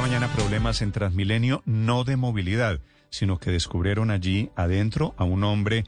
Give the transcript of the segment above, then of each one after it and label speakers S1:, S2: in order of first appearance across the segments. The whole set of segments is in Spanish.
S1: Mañana problemas en Transmilenio, no de movilidad, sino que descubrieron allí adentro a un hombre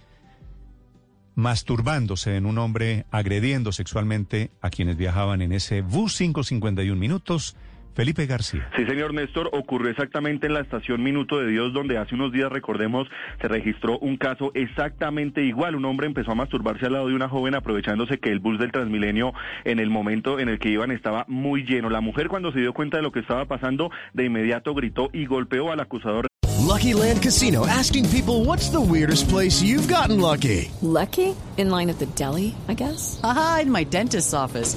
S1: masturbándose en un hombre agrediendo sexualmente a quienes viajaban en ese bus 551 minutos. Felipe García.
S2: Sí, señor Néstor, ocurrió exactamente en la estación Minuto de Dios, donde hace unos días, recordemos, se registró un caso exactamente igual. Un hombre empezó a masturbarse al lado de una joven aprovechándose que el bus del Transmilenio en el momento en el que iban estaba muy lleno. La mujer cuando se dio cuenta de lo que estaba pasando, de inmediato gritó y golpeó al acusador.
S3: Lucky Land Casino asking people what's the weirdest place you've gotten lucky?
S4: Lucky? In line at the deli, I guess?
S5: Aha, in my dentist's office.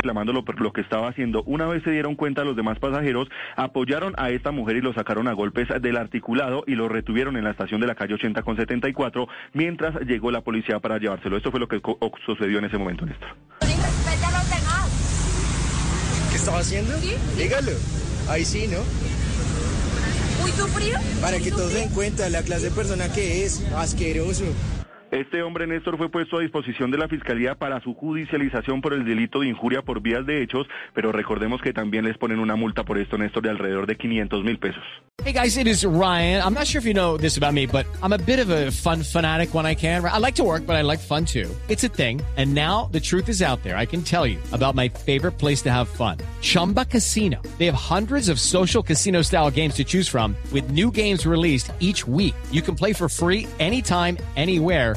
S2: Reclamándolo por lo que estaba haciendo. Una vez se dieron cuenta los demás pasajeros, apoyaron a esta mujer y lo sacaron a golpes del articulado y lo retuvieron en la estación de la calle 80 con 74 mientras llegó la policía para llevárselo. Esto fue lo que sucedió en ese momento, Néstor.
S6: ¿Qué estaba haciendo? Dígalo. Ahí sí, ¿no?
S7: ¿Muy sufrido?
S6: Para que todos den cuenta la clase de persona que es. Asqueroso.
S2: Este hombre, Néstor, fue puesto a disposición de la Fiscalía para su judicialización por el delito de injuria por vías de hechos, pero recordemos que también les ponen una multa por esto, Néstor, de alrededor de 500 mil pesos.
S8: Hey guys, it is Ryan. I'm not sure if you know this about me, but I'm a bit of a fun fanatic when I can. I like to work, but I like fun too. It's a thing. And now the truth is out there. I can tell you about my favorite place to have fun. Chumba Casino. They have hundreds of social casino style games to choose from with new games released each week. You can play for free anytime, anywhere